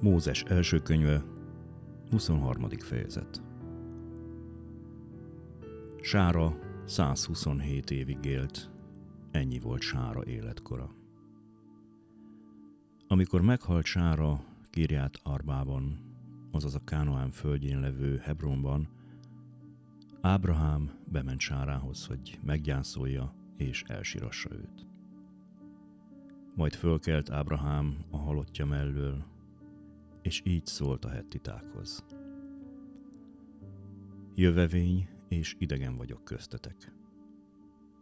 Mózes első könyve, 23. fejezet. Sára 127 évig élt, ennyi volt Sára életkora. Amikor meghalt Sára Kirját Arbában, azaz a Kánoán földjén levő Hebronban, Ábrahám bement Sárához, hogy meggyászolja és elsirassa őt. Majd fölkelt Ábrahám a halottja mellől, és így szólt a hettitákhoz. Jövevény és idegen vagyok köztetek.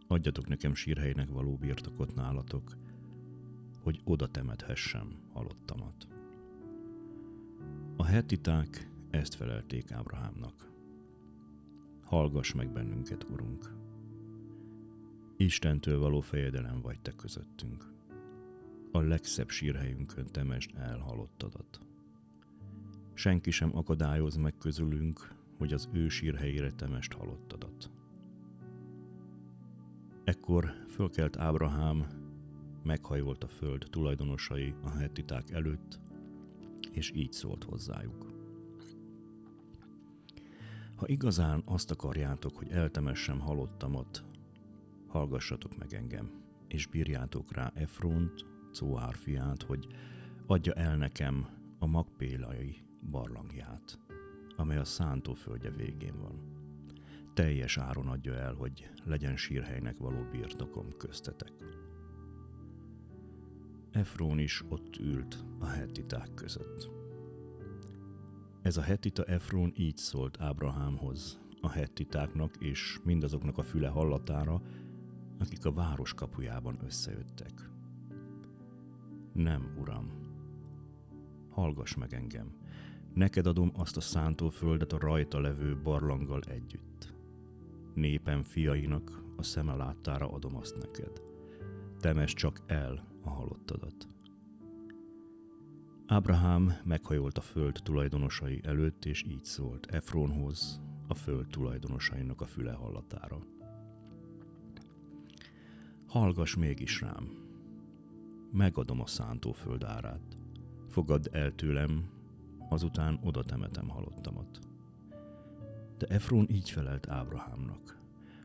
Adjatok nekem sírhelynek való birtokot nálatok, hogy oda temethessem halottamat. A hettiták ezt felelték Ábrahámnak. Hallgass meg bennünket, Urunk! Istentől való fejedelem vagy te közöttünk. A legszebb sírhelyünkön temest el halottadat. Senki sem akadályoz meg közülünk, hogy az ő sírhelyére temest halottadat. Ekkor fölkelt Ábrahám, meghajolt a föld tulajdonosai a hetiták előtt, és így szólt hozzájuk. Ha igazán azt akarjátok, hogy eltemessem halottamat, hallgassatok meg engem, és bírjátok rá Efront, Cóár fiát, hogy adja el nekem a magpélai barlangját, amely a szántóföldje végén van. Teljes áron adja el, hogy legyen sírhelynek való birtokom köztetek. Efrón is ott ült a hetiták között. Ez a hetita Efrón így szólt Ábrahámhoz, a hettitáknak és mindazoknak a füle hallatára, akik a város kapujában összejöttek. Nem, uram, hallgass meg engem, neked adom azt a szántóföldet a rajta levő barlanggal együtt. Népem fiainak a szeme láttára adom azt neked. Temes csak el a halottadat. Ábrahám meghajolt a föld tulajdonosai előtt, és így szólt Efronhoz, a föld tulajdonosainak a füle hallatára. Hallgass mégis rám, megadom a szántóföld árát. Fogadd el tőlem, azután oda temetem halottamat. De Efron így felelt Ábrahámnak.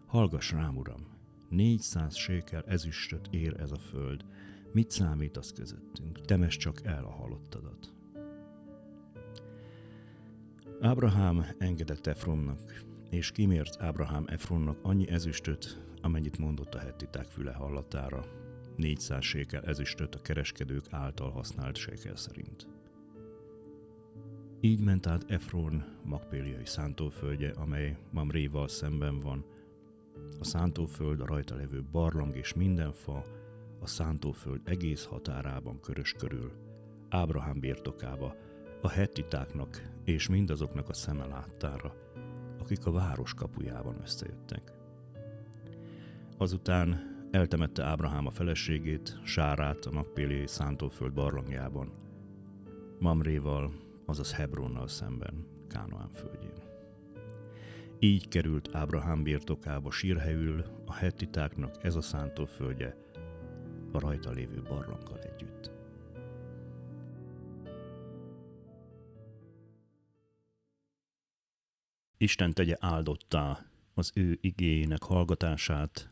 Hallgass rám, uram, négyszáz sékel ezüstöt ér ez a föld, Mit számít az közöttünk? Temes csak el a halottadat. Ábrahám engedett Efronnak, és kimért Ábrahám Efronnak annyi ezüstöt, amennyit mondott a hettiták füle hallatára, 400 sékel ezüstöt a kereskedők által használt sékel szerint. Így ment át Efron Magpéliai szántóföldje, amely Mamréval szemben van. A szántóföld, a rajta levő barlang és minden fa, a szántóföld egész határában körös körül, Ábrahám birtokába, a hettitáknak és mindazoknak a szeme láttára, akik a város kapujában összejöttek. Azután eltemette Ábrahám a feleségét, Sárát a Magpéli szántóföld barlangjában, Mamréval, azaz Hebronnal szemben, Kánoán földjén. Így került Ábrahám birtokába sírhelyül a hettitáknak ez a szántóföldje, a rajta lévő barlanggal együtt. Isten tegye áldottá az ő igényének hallgatását,